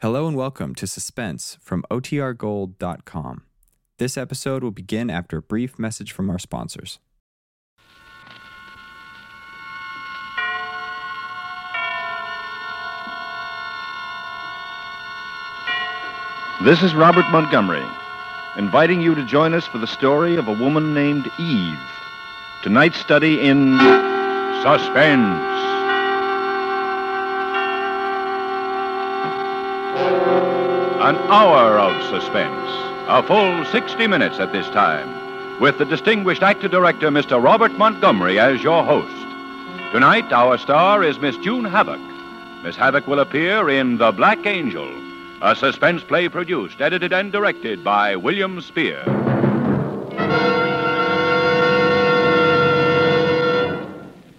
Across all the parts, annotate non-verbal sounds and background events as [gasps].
Hello and welcome to Suspense from OTRGold.com. This episode will begin after a brief message from our sponsors. This is Robert Montgomery, inviting you to join us for the story of a woman named Eve. Tonight's study in suspense. An hour of suspense, a full 60 minutes at this time, with the distinguished actor director, Mr. Robert Montgomery, as your host. Tonight, our star is Miss June Havoc. Miss Havoc will appear in The Black Angel, a suspense play produced, edited, and directed by William Spier.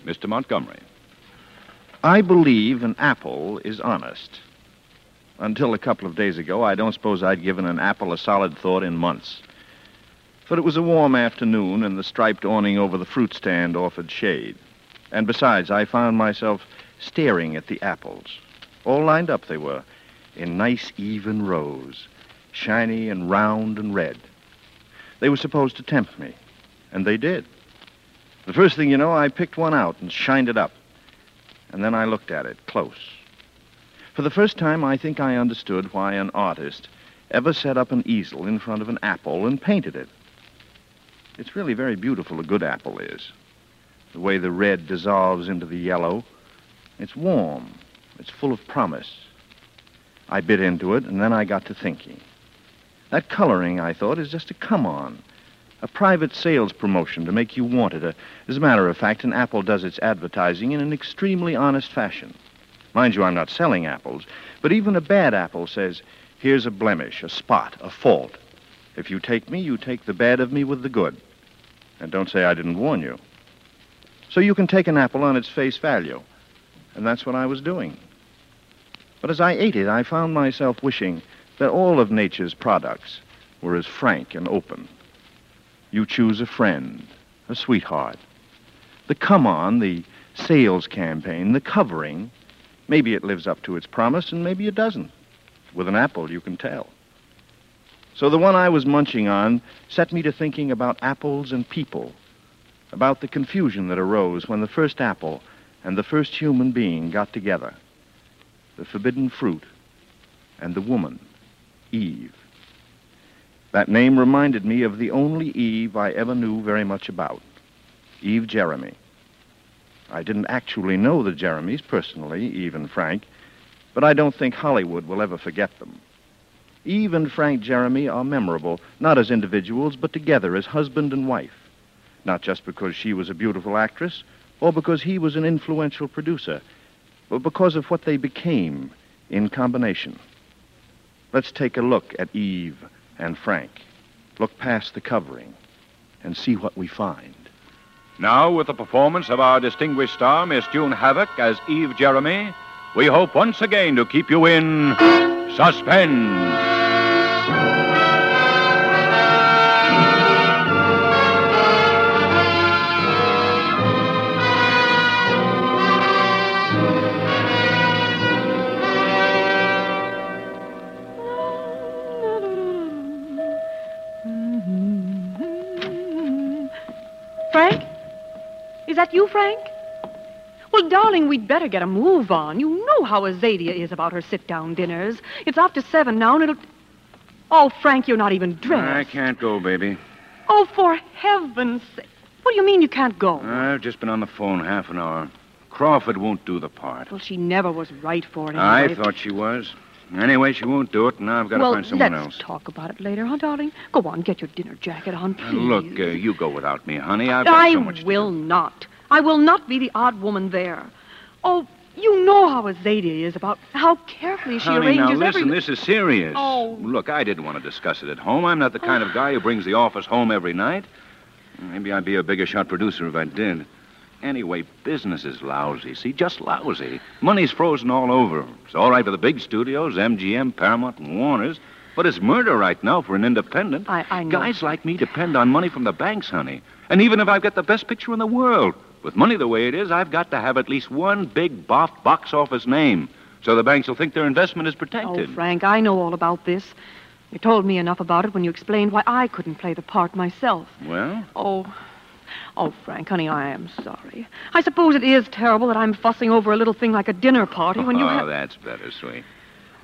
Mr. Montgomery. I believe an apple is honest. Until a couple of days ago, I don't suppose I'd given an apple a solid thought in months. But it was a warm afternoon, and the striped awning over the fruit stand offered shade. And besides, I found myself staring at the apples. All lined up they were, in nice, even rows, shiny and round and red. They were supposed to tempt me, and they did. The first thing you know, I picked one out and shined it up. And then I looked at it close. For the first time, I think I understood why an artist ever set up an easel in front of an apple and painted it. It's really very beautiful, a good apple is. The way the red dissolves into the yellow. It's warm. It's full of promise. I bit into it, and then I got to thinking. That coloring, I thought, is just a come on. A private sales promotion to make you want it. As a matter of fact, an apple does its advertising in an extremely honest fashion. Mind you, I'm not selling apples, but even a bad apple says, here's a blemish, a spot, a fault. If you take me, you take the bad of me with the good. And don't say I didn't warn you. So you can take an apple on its face value. And that's what I was doing. But as I ate it, I found myself wishing that all of nature's products were as frank and open. You choose a friend, a sweetheart. The come on, the sales campaign, the covering, maybe it lives up to its promise and maybe it doesn't. With an apple, you can tell. So the one I was munching on set me to thinking about apples and people, about the confusion that arose when the first apple and the first human being got together the forbidden fruit and the woman, Eve. That name reminded me of the only Eve I ever knew very much about Eve Jeremy. I didn't actually know the Jeremys personally, Eve and Frank, but I don't think Hollywood will ever forget them. Eve and Frank Jeremy are memorable, not as individuals, but together as husband and wife. Not just because she was a beautiful actress or because he was an influential producer, but because of what they became in combination. Let's take a look at Eve and Frank. Look past the covering and see what we find. Now, with the performance of our distinguished star, Miss June Havoc, as Eve Jeremy, we hope once again to keep you in suspense. Frank? Is that you, Frank? Well, darling, we'd better get a move on. You know how Azadia is about her sit-down dinners. It's after seven now, and it'll... Oh, Frank, you're not even dressed. I can't go, baby. Oh, for heaven's sake. What do you mean you can't go? I've just been on the phone half an hour. Crawford won't do the part. Well, she never was right for it I thought she was. Anyway, she won't do it, and now I've got to well, find someone let's else. talk about it later, huh, darling? Go on, get your dinner jacket on, Uh, please. Look, uh, you go without me, honey. I've got I so much to will not. I will not be the odd woman there. Oh, you know how Azadia is about how carefully she arranges. Honey, now listen, every... this is serious. Oh. Look, I didn't want to discuss it at home. I'm not the kind of guy who brings the office home every night. Maybe I'd be a bigger shot producer if I did. Anyway, business is lousy. See, just lousy. Money's frozen all over. It's all right for the big studios, MGM, Paramount, and Warner's. But it's murder right now for an independent. I- I know. Guys like me depend on money from the banks, honey. And even if I've got the best picture in the world, with money the way it is, I've got to have at least one big boff box office name. so the banks will think their investment is protected. Oh, protected. Frank, I know all about this. You told me enough about it when you explained why I couldn't play the part myself. Well, Oh, oh, Frank, honey, I am sorry. I suppose it is terrible that I'm fussing over a little thing like a dinner party when you ah, oh, have. that's better, sweet.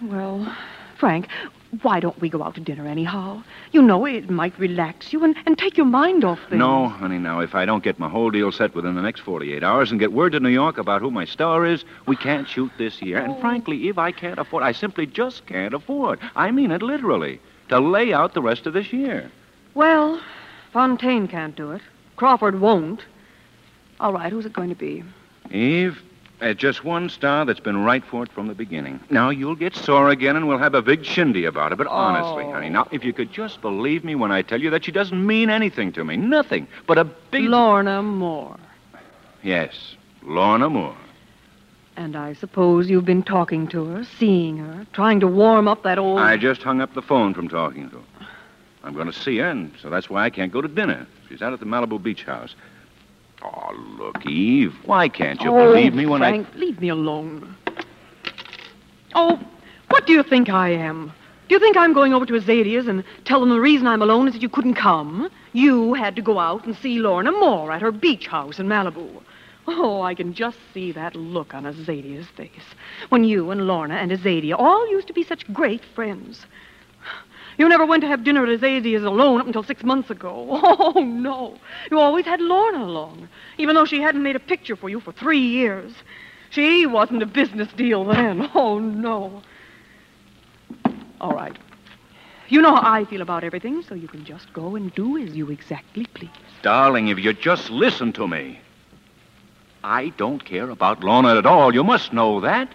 Well, Frank, why don't we go out to dinner anyhow? You know, it might relax you and, and take your mind off things. No, honey, now, if I don't get my whole deal set within the next 48 hours and get word to New York about who my star is, we can't shoot this year. And frankly, if I can't afford, I simply just can't afford. I mean it literally, to lay out the rest of this year. Well, Fontaine can't do it. Crawford won't. All right, who's it going to be? Eve, there's just one star that's been right for it from the beginning. Now, you'll get sore again and we'll have a big shindy about it. But honestly, Oh. honey, now, if you could just believe me when I tell you that she doesn't mean anything to me. Nothing but a big. Lorna Moore. Yes, Lorna Moore. And I suppose you've been talking to her, seeing her, trying to warm up that old. I just hung up the phone from talking to her. I'm going to see her, and so that's why I can't go to dinner. She's out at the Malibu Beach House. Oh, look, Eve, why can't you oh, believe me when I? Frank, leave me alone. Oh, what do you think I am? Do you think I'm going over to Azadia's and tell them the reason I'm alone is that you couldn't come? You had to go out and see Lorna Moore at her beach house in Malibu. Oh, I can just see that look on Azadia's face when you and Lorna and Azadia all used to be such great friends. You never went to have dinner at Azadia's alone up until six months ago. [laughs] Oh, no. You always had Lorna along, even though she hadn't made a picture for you for three years. She wasn't a business deal then. [laughs] Oh, no. All right. You know how I feel about everything, so you can just go and do as you exactly please. Darling, if you just listen to me. I don't care about Lorna at all. You must know that.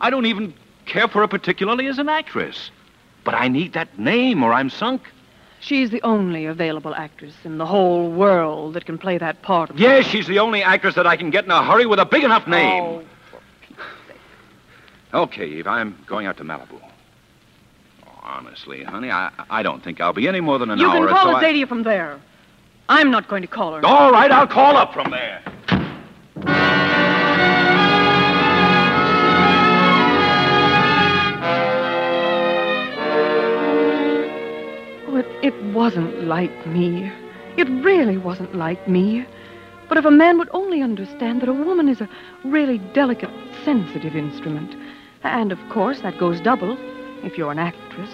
I don't even care for her particularly as an actress. But I need that name or I'm sunk. She's the only available actress in the whole world that can play that part of Yes, she's the only actress that I can get in a hurry with a big enough name. Oh, Okay, Eve, I'm going out to Malibu. Oh, honestly, honey, I, I don't think I'll be any more than an you hour. can or call so I- Azadia from there. I'm not going to call her. All right, I'll call up from there. It, wasn't like me. It really wasn't like me. But if a man would only understand that a woman is a really delicate, sensitive instrument. And of course, that goes double if you're an actress.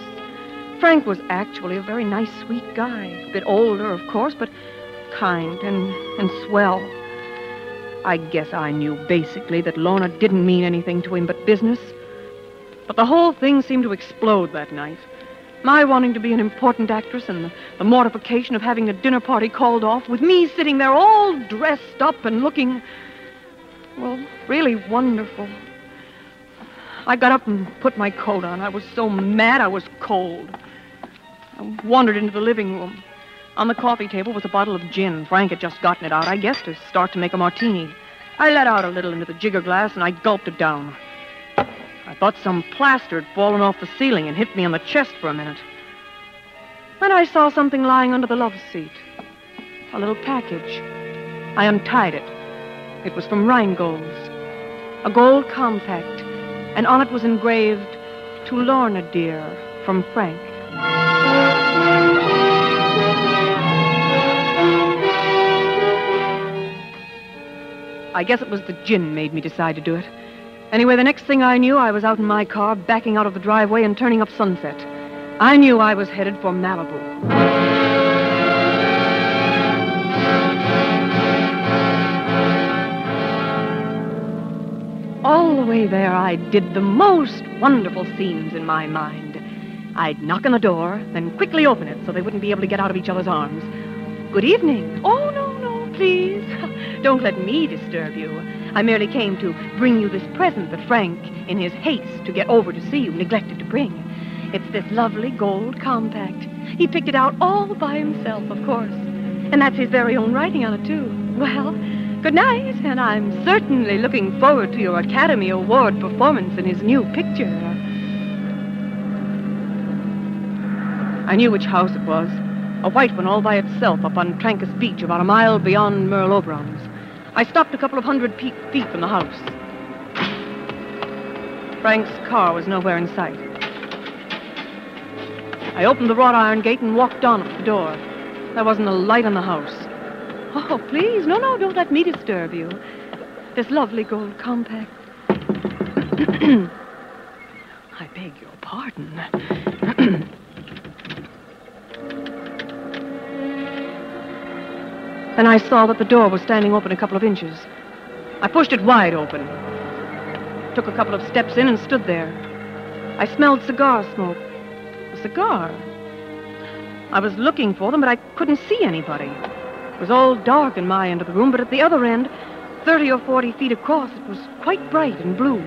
Frank was actually a very nice, sweet guy. A bit older, of course, but kind and, and swell. I guess I knew basically that Lorna didn't mean anything to him but business. But the whole thing seemed to explode that night. My wanting to be an important actress and the, the mortification of having the dinner party called off with me sitting there all dressed up and looking, well, really wonderful. I got up and put my coat on. I was so mad I was cold. I wandered into the living room. On the coffee table was a bottle of gin. Frank had just gotten it out, I guess, to start to make a martini. I let out a little into the jigger glass and I gulped it down. Thought some plaster had fallen off the ceiling and hit me on the chest for a minute. Then I saw something lying under the love seat. A little package. I untied it. It was from Rhinegold's. A gold compact, and on it was engraved, To Lorna, dear, from Frank. I guess it was the gin made me decide to do it. Anyway, the next thing I knew, I was out in my car, backing out of the driveway and turning up Sunset. I knew I was headed for Malibu. All the way there, I did the most wonderful scenes in my mind. I'd knock on the door, then quickly open it so they wouldn't be able to get out of each other's arms. Good evening. Oh, no, please. Don't let me disturb you. I merely came to bring you this present that Frank, in his haste to get over to see you, neglected to bring. It's this lovely gold compact. He picked it out all by himself, of course. And that's his very own writing on it, too. Well, good night, and I'm certainly looking forward to your Academy Award performance in his new picture. I knew which house it was. A white one all by itself up on Trancas Beach, about a mile beyond Merle Oberon's. I stopped a couple of hundred feet from the house. Frank's car was nowhere in sight. I opened the wrought iron gate and walked on up the door. There wasn't a light in the house. Oh, please, no, no, don't let me disturb you. This lovely gold compact. [clears throat] I beg your pardon. Then I saw that the door was standing open a couple of inches. I pushed it wide open. Took a couple of steps in and stood there. I smelled cigar smoke. A cigar. I was looking for them, but I couldn't see anybody. It was all dark in my end of the room, but at the other end, 30 or 40 feet across, it was quite bright and blue.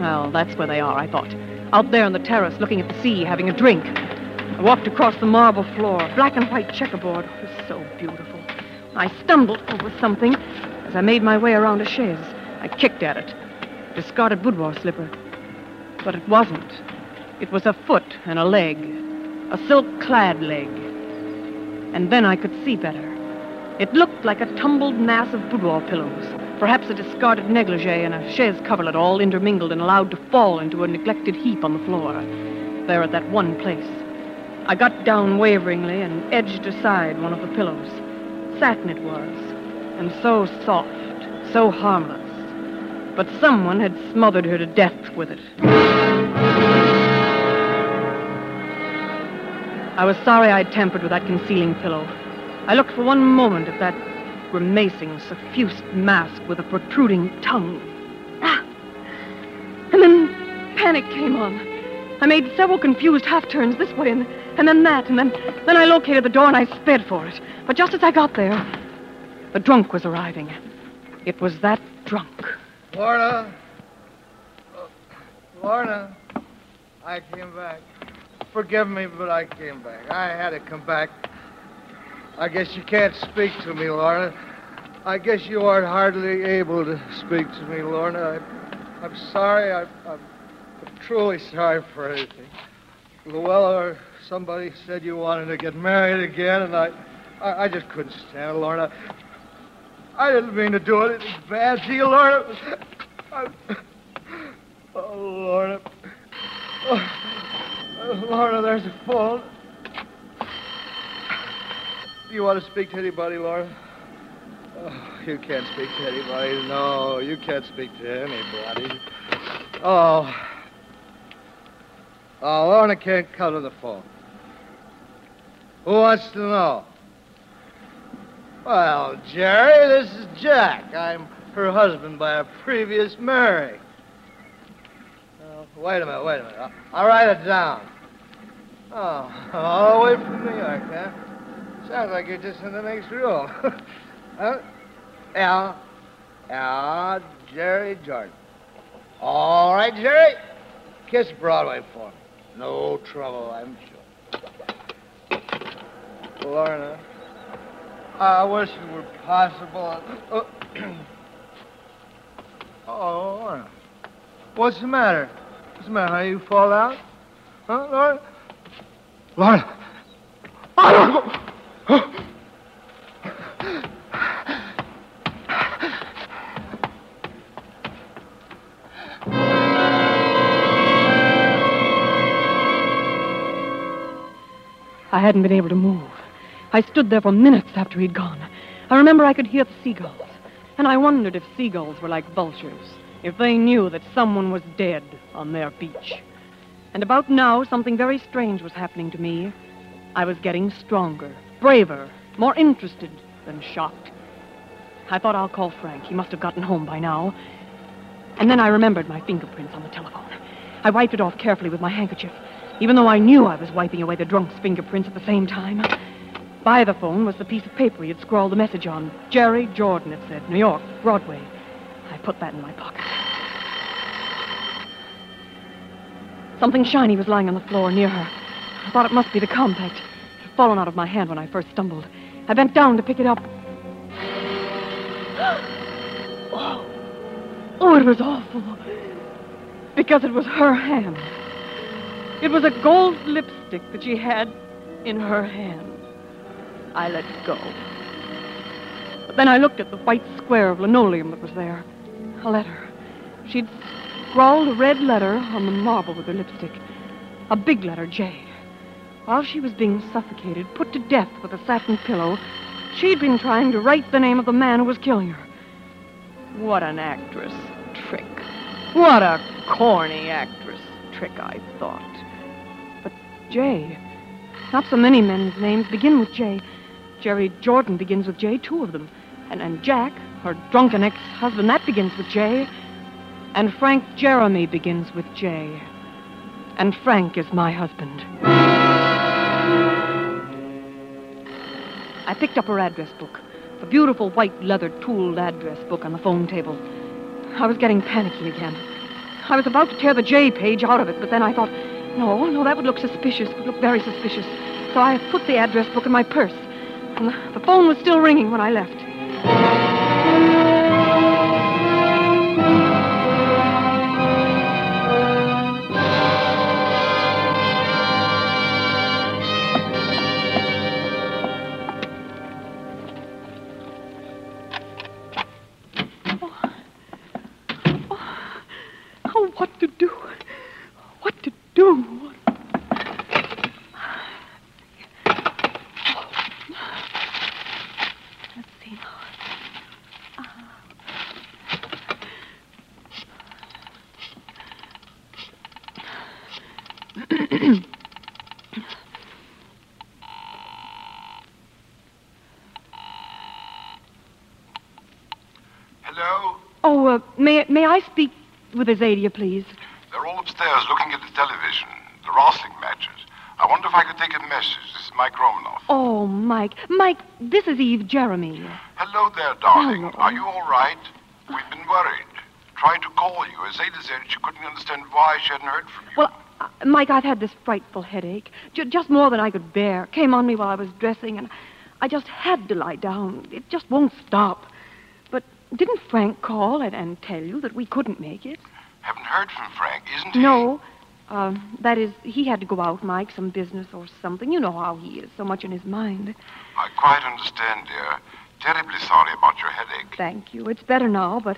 Well, that's where they are, I thought. Out there on the terrace, looking at the sea, having a drink. I walked across the marble floor, black and white checkerboard. It was so beautiful. I stumbled over something as I made my way around a chaise. I kicked at it. A discarded boudoir slipper. But it wasn't. It was a foot and a leg. A silk-clad leg. And then I could see better. It looked like a tumbled mass of boudoir pillows. Perhaps a discarded negligee and a chaise coverlet all intermingled and allowed to fall into a neglected heap on the floor. There at that one place. I got down waveringly and edged aside one of the pillows. Satin it was, and so soft, so harmless. But someone had smothered her to death with it. I was sorry I'd tampered with that concealing pillow. I looked for one moment at that grimacing, suffused mask with a protruding tongue. Ah! And then panic came on. I made several confused half turns this way and, and then that, and then, then I located the door and I sped for it. But just as I got there, the drunk was arriving. It was that drunk. Lorna. Lorna. I came back. Forgive me, but I came back. I had to come back. I guess you can't speak to me, Lorna. I guess you aren't hardly able to speak to me, Lorna. I, I'm sorry. I, I'm truly sorry for anything. Luella somebody said you wanted to get married again, and I, I, I just couldn't stand it, Lorna. I didn't mean to do it. It was bad to you, Lorna. I, oh, Lorna. Oh, Lorna, there's a phone. Do you want to speak to anybody, Lorna? Oh, you can't speak to anybody. No, you can't speak to anybody. Oh. Oh, Lorna can't come to the phone. Who wants to know? Well, Jerry, this is Jack. I'm her husband by a previous marriage. Oh, wait a minute, wait a minute. I'll, I'll write it down. Oh, [laughs] all the way from New York, huh? Sounds like you're just in the next room. [laughs] huh? Yeah. Yeah, Jerry Jordan. All right, Jerry. Kiss Broadway for me. No trouble, I'm sure. Lorna, I wish it were possible. Oh, [clears throat] oh Lorna. What's the matter? What's the matter? How you fall out? Huh, Lorna? Lorna. Hadn't been able to move. I stood there for minutes after he'd gone. I remember I could hear the seagulls. And I wondered if seagulls were like vultures, if they knew that someone was dead on their beach. And about now, something very strange was happening to me. I was getting stronger, braver, more interested than shocked. I thought I'll call Frank. He must have gotten home by now. And then I remembered my fingerprints on the telephone. I wiped it off carefully with my handkerchief, even though I knew I was wiping away the drunk's fingerprints at the same time. By the phone was the piece of paper he had scrawled the message on. Jerry Jordan, it said. New York, Broadway. I put that in my pocket. Something shiny was lying on the floor near her. I thought it must be the compact. It had fallen out of my hand when I first stumbled. I bent down to pick it up. [gasps] Oh, oh it was awful. Because it was her hand. It was a gold lipstick that she had in her hand. I let go. But then I looked at the white square of linoleum that was there. A letter. She'd scrawled a red letter on the marble with her lipstick. A big letter, J. While she was being suffocated, put to death with a satin pillow, she'd been trying to write the name of the man who was killing her. What an actress trick. What a corny actress trick, I thought. J. Not so many men's names begin with J. Jerry Jordan begins with J, two of them. And, and Jack, her drunken ex husband, that begins with J. And Frank Jeremy begins with J. And Frank is my husband. I picked up her address book, a beautiful white leather tooled address book on the phone table. I was getting panicky again. I was about to tear the J page out of it, but then I thought, no, no, that would look suspicious, would look very suspicious. So I put the address book in my purse. And the, the phone was still ringing when I left. I speak with Azadia, please? They're all upstairs looking at the television, the wrestling matches. I wonder if I could take a message. This is Mike Romanoff. Oh, Mike, Mike, this is Eve Jeremy. Hello there, darling. Hello. Are you all right? We've been worried. Tried to call you. Azadia said she couldn't understand why she hadn't heard from you. Well, uh, Mike, I've had this frightful headache, J- just more than I could bear. Came on me while I was dressing, and I just had to lie down. It just won't stop. Didn't Frank call and, and tell you that we couldn't make it? Haven't heard from Frank, isn't he? No. Uh, that is, he had to go out, Mike, some business or something. You know how he is, so much in his mind. I quite understand, dear. Terribly sorry about your headache. Thank you. It's better now, but,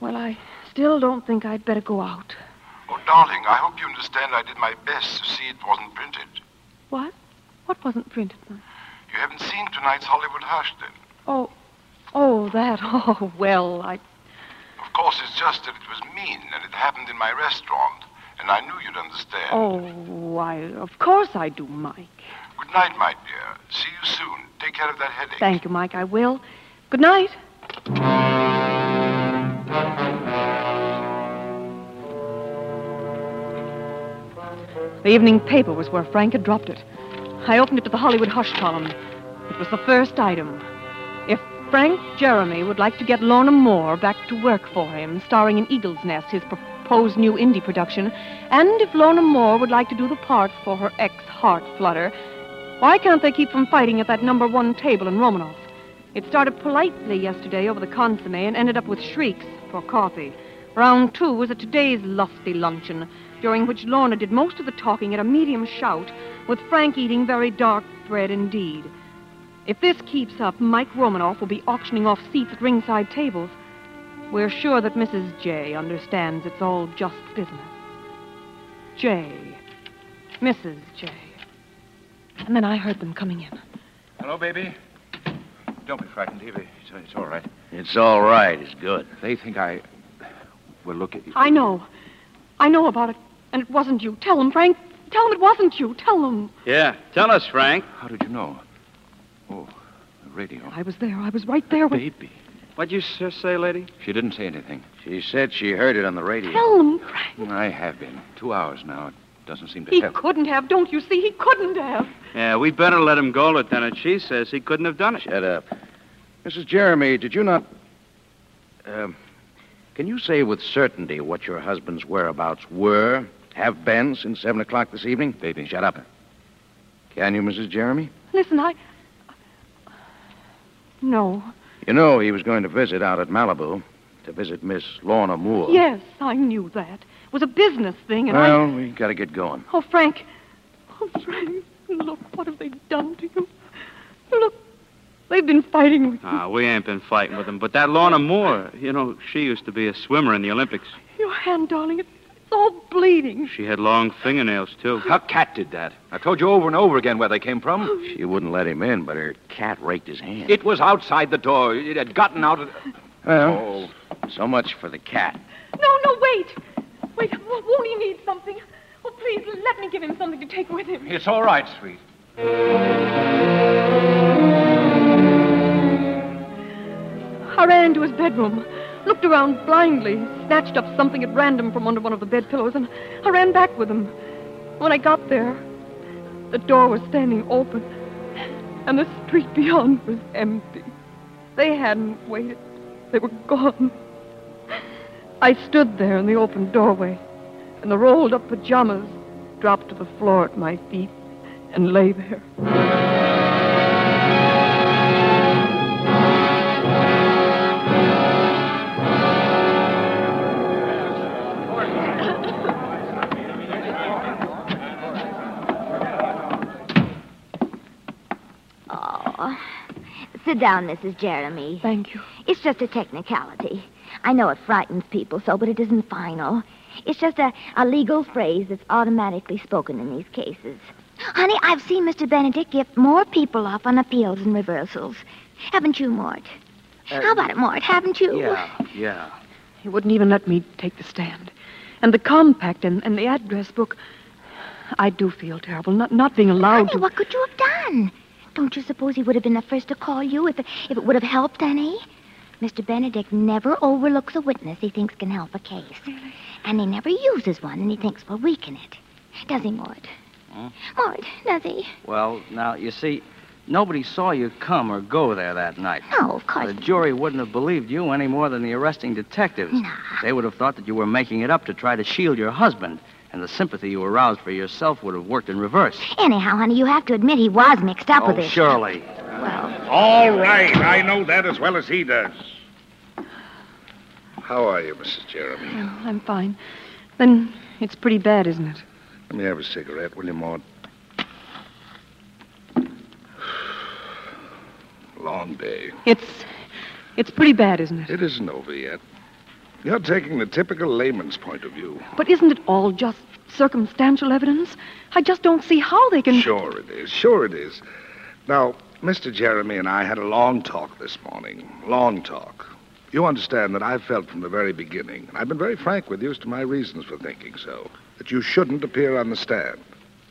well, I still don't think I'd better go out. Oh, darling, I hope you understand I did my best to see it wasn't printed. What? What wasn't printed, Mike? You haven't seen tonight's Hollywood Hush, then? Oh, oh, that. [laughs] Oh, well, I. Of course, it's just that it was mean, and it happened in my restaurant. And I knew you'd understand. Oh, I. Of course I do, Mike. Good night, my dear. See you soon. Take care of that headache. Thank you, Mike. I will. Good night. The evening paper was where Frank had dropped it. I opened it to the Hollywood Hush column. It was the first item. If Frank Jeremy would like to get Lorna Moore back to work for him, starring in Eagle's Nest, his proposed new indie production, and if Lorna Moore would like to do the part for her ex Heart Flutter, why can't they keep from fighting at that number one table in Romanoff? It started politely yesterday over the consomme and ended up with shrieks for coffee. Round two was at today's lusty luncheon, during which Lorna did most of the talking at a medium shout, with Frank eating very dark bread indeed. If this keeps up, Mike Romanoff will be auctioning off seats at ringside tables. We're sure that Mrs. J understands it's all just business. J. Mrs. J. And then I heard them coming in. Hello, baby. Don't be frightened, Evie. It's, it's all right. It's all right. It's good. They think I. Well, look at. You. I know. I know about it. And it wasn't you. Tell them, Frank. Tell them it wasn't you. Tell them. Yeah, tell us, Frank. How did you know? Oh, the radio. I was there. I was right there with. Baby. What'd you say, lady? She didn't say anything. She said she heard it on the radio. Tell them, Frank. I have been. Two hours now. It doesn't seem to He help. couldn't have. Don't you see? He couldn't have. Yeah, we better let him go, Lieutenant. She says he couldn't have done it. Shut up. Mrs. Jeremy, did you not. Um, can you say with certainty what your husband's whereabouts were, have been since 7 o'clock this evening? Baby. Shut up. Can you, Mrs. Jeremy? Listen, I. No. You know he was going to visit out at Malibu to visit Miss Lorna Moore. Yes, I knew that. It was a business thing, and Well, we got to get going. Oh, Frank. Oh, Frank. Look, what have they done to you? Look, they've been fighting with you. Ah, we ain't been fighting with them, But that Lorna Moore, you know, she used to be a swimmer in the Olympics. Your hand, darling, it's all bleeding. She had long fingernails, too. Her cat did that. I told you over and over again where they came from. [gasps] She wouldn't let him in, but her cat raked his hand. It was outside the door. It had gotten out of. Well, oh, so much for the cat. No, no, wait. Wait, won't he need something? Oh, please, let me give him something to take with him. It's all right, sweet. I ran into his bedroom, looked around blindly, snatched up something at random from under one of the bed pillows, and I ran back with him. When I got there, the door was standing open, and the street beyond was empty. They hadn't waited. They were gone. I stood there in the open doorway, and the rolled up pajamas dropped to the floor at my feet and lay there. Sit down, Mrs. Jeremy. Thank you. It's just a technicality. I know it frightens people so, but it isn't final. It's just a, a legal phrase that's automatically spoken in these cases. Honey, I've seen Mr. Benedict get more people off on appeals and reversals. Haven't you, Mort? Uh, How about it, Mort? Haven't you? Yeah, yeah. He wouldn't even let me take the stand. And the compact and, and the address book. I do feel terrible, not, not being allowed Honey, to. what could you have done? Don't you suppose he would have been the first to call you if it, if it would have helped any? Mr. Benedict never overlooks a witness he thinks can help a case. And he never uses one and he thinks will weaken it. Does he, Mort? Huh? Mort, does he? Well, now, you see, nobody saw you come or go there that night. No, of course. The jury wouldn't have believed you any more than the arresting detectives. Nah. They would have thought that you were making it up to try to shield your husband, and the sympathy you aroused for yourself would have worked in reverse. Anyhow, honey, you have to admit he was mixed up oh, with it. surely. Well, All right, I know that as well as he does. How are you, Mrs. Jeremy? Oh, I'm fine. Then it's pretty bad, isn't it? Let me have a cigarette, will you, Maud? [sighs] Long day. It's it's pretty bad, isn't it? It isn't over yet. You're taking the typical layman's point of view. But isn't it all just circumstantial evidence? I just don't see how they can. Sure it is. Sure it is. Now, Mr. Jeremy and I had a long talk this morning. Long talk. You understand that I've felt from the very beginning, and I've been very frank with you as to my reasons for thinking so, that you shouldn't appear on the stand.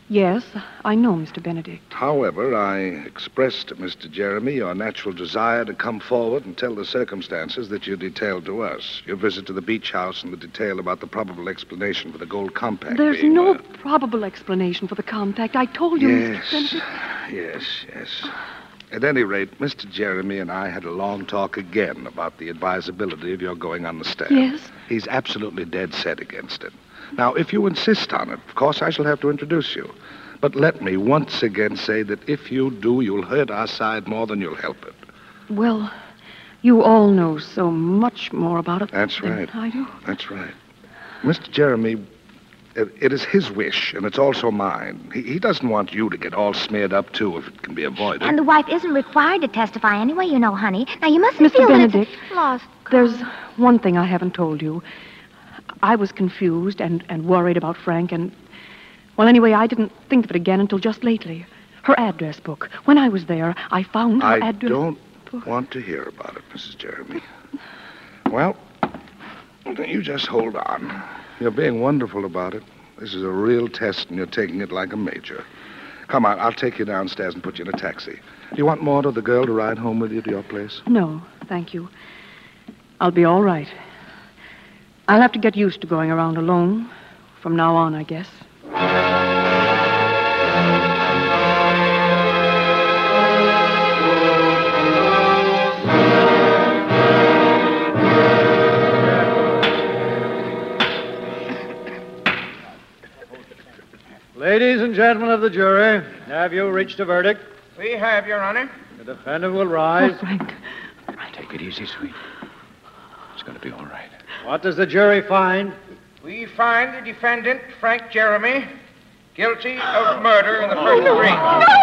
Yes, I know, Mr. Benedict. However, I expressed to Mr. Jeremy your natural desire to come forward and tell the circumstances that you detailed to us. Your visit to the beach house and the detail about the probable explanation for the gold compact. There's being, no uh, probable explanation for the compact. I told you, Yes, Mr. Benedict. yes, yes. At any rate, Mr. Jeremy and I had a long talk again about the advisability of your going on the stand. Yes. He's absolutely dead set against it. Now, if you insist on it, of course I shall have to introduce you. But let me once again say that if you do, you'll hurt our side more than you'll help it. Well, you all know so much more about it That's than right. I do. That's right. Mr. Jeremy, it, it is his wish, and it's also mine. He, he doesn't want you to get all smeared up, too, if it can be avoided. and the wife isn't required to testify anyway, you know, honey. Now, you mustn't Mr. feel that it's Benedict, lost There's one thing I haven't told you. I was confused and, and worried about Frank, and, well, anyway, I didn't think of it again until just lately. Her address book. When I was there, I found her I address. don't want to hear about it, Mrs. Jeremy. Well, you just hold on. You're being wonderful about it. This is a real test, and you're taking it like a major. Come on, I'll take you downstairs and put you in a taxi. Do you want Maud or the girl to ride home with you to your place? No, thank you. I'll be all right. I'll have to get used to going around alone from now on, I guess. Ladies and gentlemen of the jury, have you reached a verdict? We have, Your Honor. The defendant will rise. Oh, Frank. Take it easy, sweet. It's going to be all right. What does the jury find? We find the defendant, Frank Jeremy, guilty of murder in the first degree. No!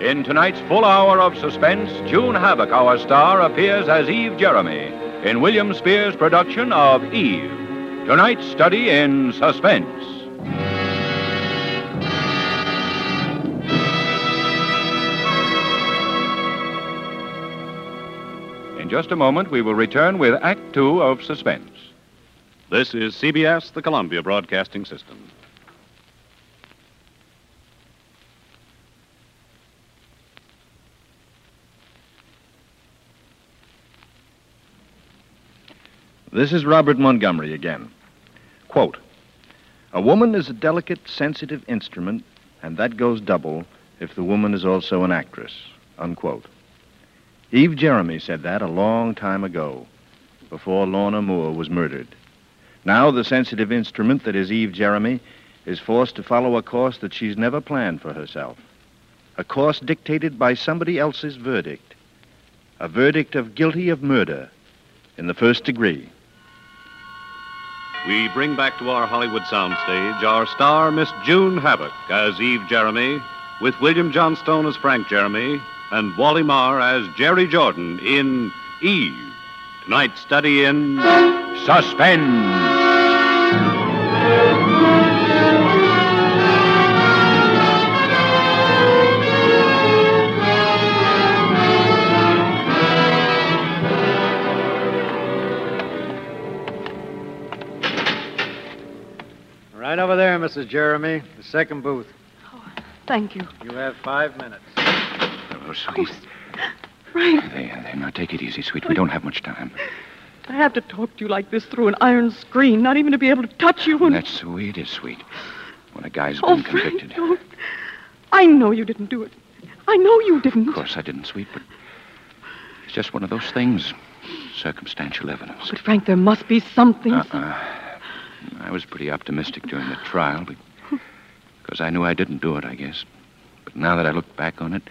In tonight's full hour of suspense, June Havoc, our star, appears as Eve Jeremy in William Spier's production of Eve. Tonight's study in suspense. In just a moment, we will return with Act Two of Suspense. This is CBS, the Columbia Broadcasting System. This is Robert Montgomery again. Quote A woman is a delicate, sensitive instrument, and that goes double if the woman is also an actress. Unquote. Eve Jeremy said that a long time ago, before Lorna Moore was murdered. Now, the sensitive instrument that is Eve Jeremy is forced to follow a course that she's never planned for herself. A course dictated by somebody else's verdict. A verdict of guilty of murder in the first degree. We bring back to our Hollywood soundstage our star, Miss June Havoc, as Eve Jeremy, with William Johnstone as Frank Jeremy, and Wally Maher as Jerry Jordan in Eve. Tonight's study in Suspense. Mrs. Jeremy. The second booth. Oh, Thank you. You have five minutes. Oh, sweet. Frank, There, there. Now take it easy, sweet. We don't have much time. I have to talk to you like this through an iron screen, not even to be able to touch you and... That's the way it is, sweet. When a guy's oh, been Frank, convicted. don't. I know you didn't do it. I know you didn't. Of course I didn't, sweet, but it's just one of those things. Circumstantial evidence. But, Frank, there must be something. Uh-uh. I was pretty optimistic during the trial because I knew I didn't do it, I guess. But now that I look back on it,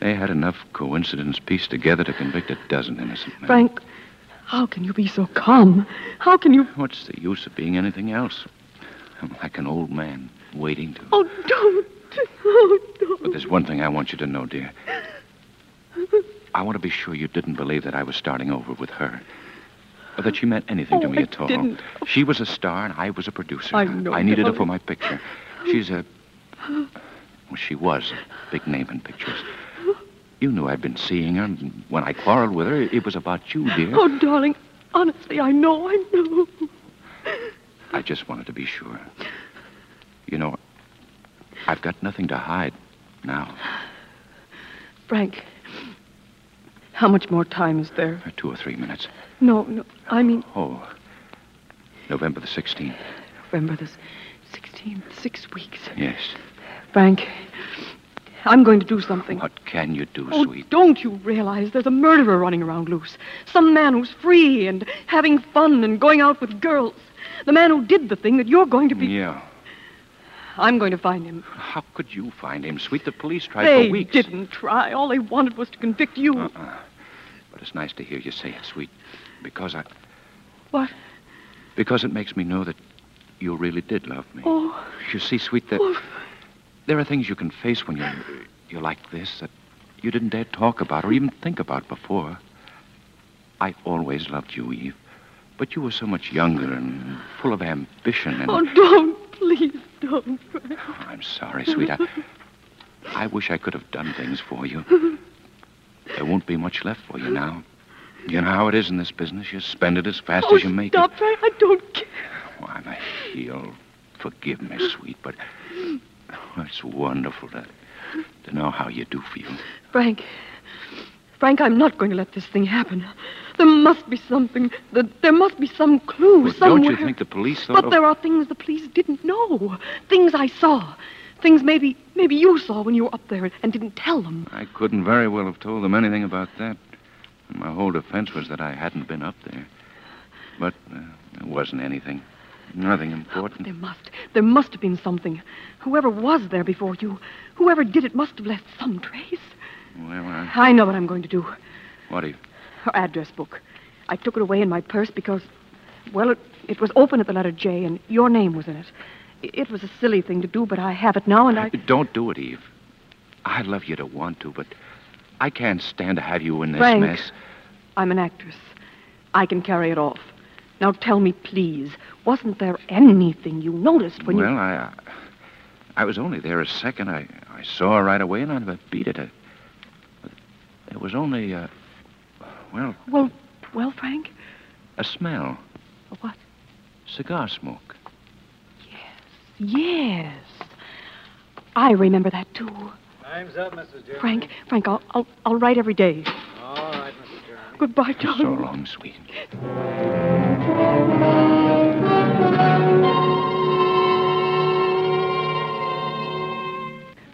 they had enough coincidence pieced together to convict a dozen innocent men. Frank, how can you be so calm? How can you... What's the use of being anything else? I'm like an old man waiting to. Oh, don't. Oh, don't. But there's one thing I want you to know, dear. I want to be sure you didn't believe that I was starting over with her. Or that she meant anything to Oh, me I at all. didn't. She was a star and I was a producer. I know, I needed her for my picture. She's a. Well, she was a big name in pictures. You knew I'd been seeing her, and when I quarreled with her, it was about you, dear. Oh, darling, honestly, I know, I know. I just wanted to be sure. You know, I've got nothing to hide now. Frank, how much more time is there? Two or three minutes. No, no, I mean Oh, November the 16th. November the 16th, six weeks. Yes. Frank, I'm going to do something. What can you do, Oh, sweet? don't you realize there's a murderer running around loose? Some man who's free and having fun and going out with girls. The man who did the thing that you're going to be. Yeah. I'm going to find him. How could you find him, sweet? The police tried they for weeks. They didn't try. All they wanted was to convict you. Uh-uh. But it's nice to hear you say it, sweet. Because I. What? Because it makes me know that you really did love me. Oh, You see, sweet, that oh, there are things you can face when you're, you're like this that you didn't dare talk about or even think about before. I always loved you, Eve. But you were so much younger and full of ambition and. oh, don't, please don't, Frank. I'm sorry, sweet. I, I wish I could have done things for you. There won't be much left for you now. You know how it is in this business. You spend it as fast oh, as you make stop, it. Frank. I don't care. Oh, I'm a heel. Forgive me, sweet, but oh, it's wonderful to, to know how you do feel. Frank. Frank, I'm not going to let this thing happen. There must be something. th- There must be some clue But somewhere. don't you think the police thought But of- there are things the police didn't know. Things I saw. Things maybe maybe you saw when you were up there and didn't tell them. I couldn't very well have told them anything about that. My whole defense was that I hadn't been up there. But uh, it wasn't anything. Nothing important. There must. There must have been something. Whoever was there before you, whoever did it must have left some trace. Well, I... I know what I'm going to do. What you... Her address book. I took it away in my purse because, well, it, it was open at the letter J and your name was in it. I- It was a silly thing to do, but I have it now and I. Don't do it, Eve. I'd love you to want to, but I can't stand to have you in this Frank. mess. I'm an actress. I can carry it off. Now tell me, please, wasn't there anything you noticed when well, you. Well, I, uh, I was only there a second. I, I saw her right away, and have beat it. Uh, There was only, uh, well, Well, well, Frank? a smell. A what? Cigar smoke. Yes, yes. I remember that, too. Time's up, Mrs. Jeremy. Frank, Frank, I'll, I'll, I'll write every day. All right, Mrs. Jeremy. Goodbye, John. So long, sweet.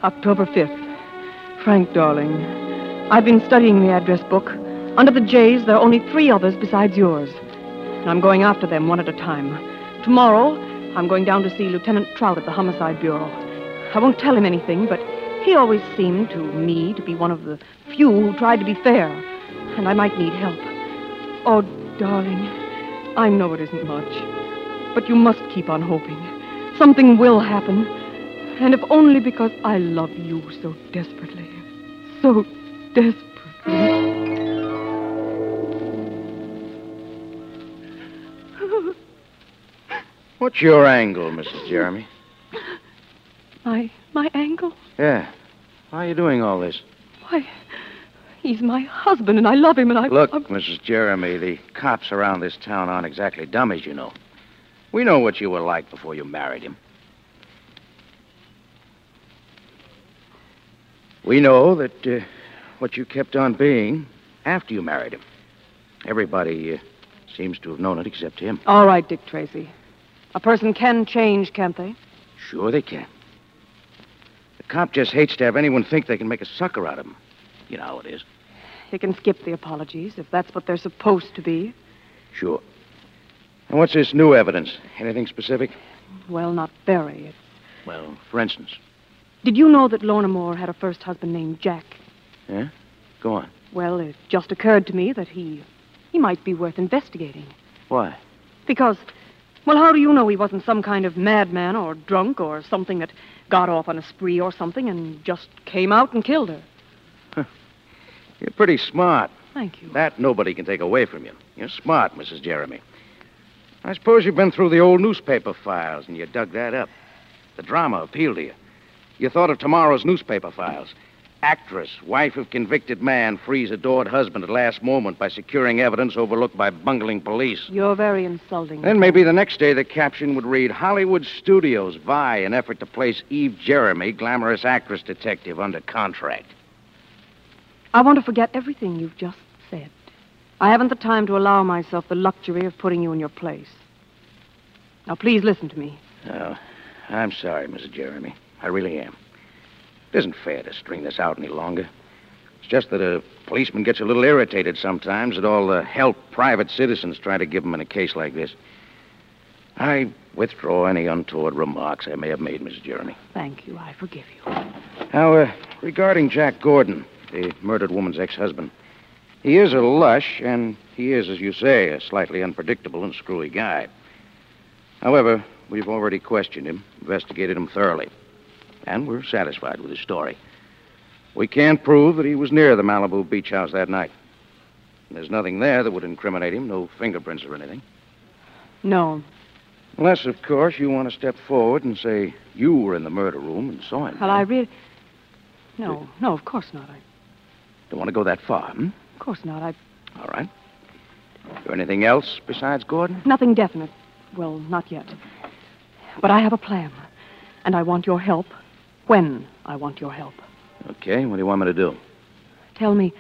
October 5th. Frank, darling, I've been studying the address book. Under the J's, there are only three others besides yours. And I'm going after them one at a time. Tomorrow, I'm going down to see Lieutenant Trout at the Homicide Bureau. I won't tell him anything, but he always seemed to me to be one of the few who tried to be fair. And I might need help. Oh, darling, I know it isn't much. But you must keep on hoping. Something will happen. And if only because I love you so desperately. So desperately. What's your angle, Mrs. Jeremy? My my angle? Yeah. Why are you doing all this? Why, he's my husband and I love him and I Look, I- Mrs. Jeremy, the cops around this town aren't exactly dummies, you know. We know what you were like before you married him. We know that uh, what you kept on being after you married him. Everybody uh, seems to have known it except him. All right, Dick Tracy. A person can change, can't they? Sure they can. The cop just hates to have anyone think they can make a sucker out of him. You know how it is. He can skip the apologies if that's what they're supposed to be. Sure. And what's this new evidence? Anything specific? Well, not very. It's... Well, for instance. Did you know that Lorna Moore had a first husband named Jack? Yeah? Go on. Well, it just occurred to me that he he might be worth investigating. Why? Because, well, how do you know he wasn't some kind of madman or drunk or something that got off on a spree or something and just came out and killed her? [laughs] You're pretty smart. Thank you. That nobody can take away from you. You're smart, Mrs. Jeremy. I suppose you've been through the old newspaper files and you dug that up. The drama appealed to you. You thought of tomorrow's newspaper files. Actress, wife of convicted man, frees adored husband at last moment by securing evidence overlooked by bungling police. You're very insulting. Then maybe the next day the caption would read Hollywood Studios vie in effort to place Eve Jeremy, glamorous actress detective, under contract. I want to forget everything you've just said. I haven't the time to allow myself the luxury of putting you in your place. Now, please listen to me. Oh, I'm sorry, Mrs. Jeremy. I really am. It isn't fair to string this out any longer. It's just that a policeman gets a little irritated sometimes at all the help private citizens try to give him in a case like this. I withdraw any untoward remarks I may have made, Mrs. Jeremy. Thank you. I forgive you. Now, uh, regarding Jack Gordon, the murdered woman's ex-husband, he is a lush, and he is, as you say, a slightly unpredictable and screwy guy. However, we've already questioned him, investigated him thoroughly, and we're satisfied with his story. We can't prove that he was near the Malibu beach house that night. There's nothing there that would incriminate him, no fingerprints or anything. No. Unless, of course, you want to step forward and say you were in the murder room and saw him. Well, I really. No, no, of course not. I, Don't want to go that far, hmm? of course not. I. All right. Do anything else besides Gordon? Nothing definite. Well, not yet. But I have a plan. And I want your help when I want your help. Okay, what do you want me to do? Tell me,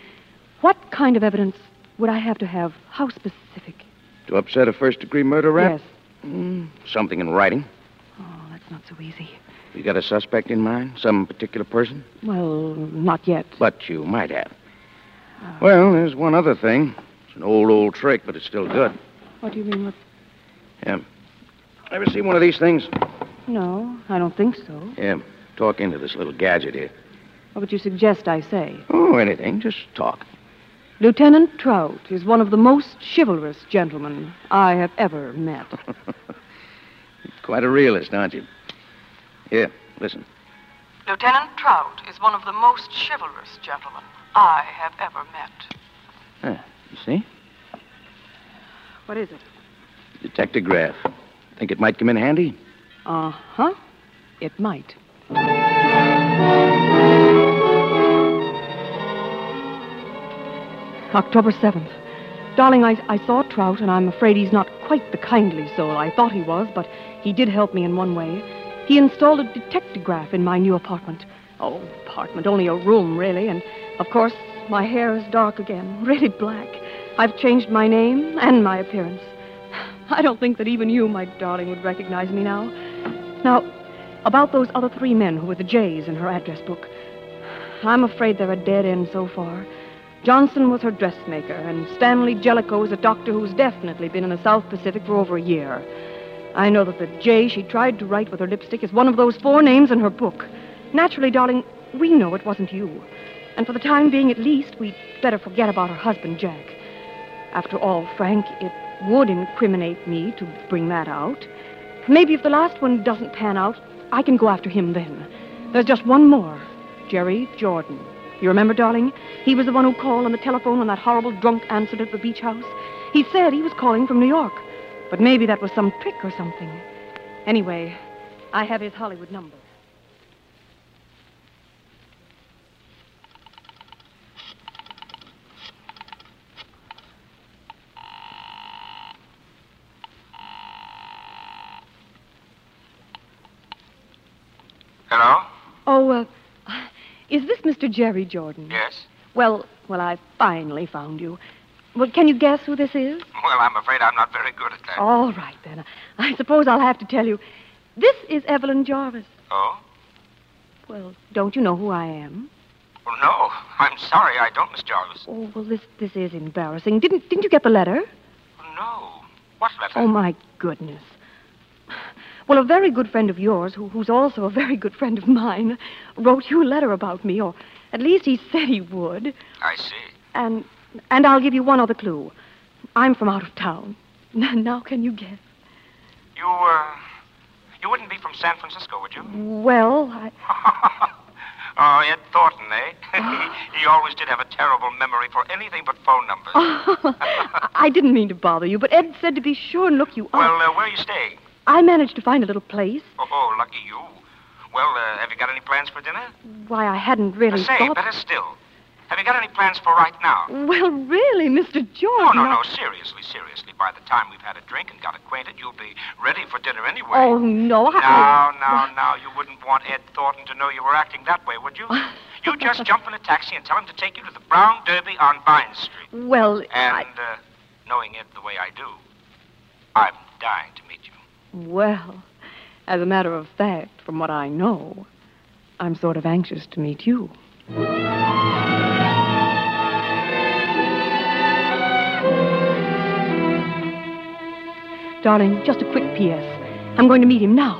what kind of evidence would I have to have? How specific? To upset a first degree murder rap? Yes. Mm, something in writing. Oh, that's not so easy. You got a suspect in mind? Some particular person? Well, not yet. But you might have. Well, there's one other thing. It's an old, old trick, but it's still good. What do you mean? What? Yeah. Ever see one of these things? No, I don't think so. Yeah. Talk into this little gadget here. What would you suggest I say? Oh, anything. Just talk. Lieutenant Trout is one of the most chivalrous gentlemen I have ever met. [laughs] Quite a realist, aren't you? Here, listen. Lieutenant Trout is one of the most chivalrous gentlemen I have ever met. Huh, you see? What is it? Dictograph. Think it might come in handy? Uh huh. It might. October 7th. Darling, I, I saw Trout, and I'm afraid he's not quite the kindly soul I thought he was, but he did help me in one way. He installed a dictograph in my new apartment. Oh, apartment, only a room, really, and of course, my hair is dark again, [laughs] really black. I've changed my name and my appearance. [sighs] I don't think that even you, my darling, would recognize me now. Now, about those other three men who were the J's in her address book. I'm afraid they're a dead end so far. Johnson was her dressmaker, and Stanley Jellicoe is a doctor who's definitely been in the South Pacific for over a year. I know that the J she tried to write with her lipstick is one of those four names in her book. Naturally, darling, we know it wasn't you. And for the time being, at least, we'd better forget about her husband, Jack. After all, Frank, it would incriminate me to bring that out. Maybe if the last one doesn't pan out, I can go after him then. There's just one more Jerry Jordan. You remember, darling? He was the one who called on the telephone when that horrible drunk answered at the beach house. He said he was calling from New York. But maybe that was some trick or something. Anyway, I have his Hollywood number. Hello? Oh, uh, is this Mr. Jerry Jordan? Yes. Well, well, I finally found you. Well, can you guess who this is? Well, I'm afraid I'm not very good at that. All right, then. I suppose I'll have to tell you. This is Evelyn Jarvis. Oh? Well, don't you know who I am? Well, no. I'm sorry, I don't, Miss Jarvis. Oh, well, this this is embarrassing. Didn't didn't you get the letter? No. What letter? Oh, my goodness. Well, a very good friend of yours, who, who's also a very good friend of mine, wrote you a letter about me, or at least he said he would. I see. And and I'll give you one other clue. I'm from out of town. [laughs] Now, can you guess? You, uh, you wouldn't be from San Francisco, would you? Well, I. [laughs] Oh, Ed Thornton, eh? [laughs] he always did have a terrible memory for anything but phone numbers. I didn't mean to bother you, but Ed said to be sure and look you up. well, uh, where are you staying? I managed to find a little place. Oh, oh lucky you. Well, uh, have you got any plans for dinner? Why, I hadn't really Uh, say, thought. better still. Have you got any plans for right now? Well, really, Mr. George. Oh, no, I- no, seriously, seriously. By the time we've had a drink and got acquainted, you'll be ready for dinner anyway. Oh, no, I. Now, now, now, you wouldn't want Ed Thornton to know you were acting that way, would you? [laughs] You just jump in a taxi and tell him to take you to the Brown Derby on Vine Street. Well, And, I... uh, knowing Ed the way I do, I'm dying to. Well, as a matter of fact, from what I know, I'm sort of anxious to meet you. Darling, just a quick P.S. I'm going to meet him now,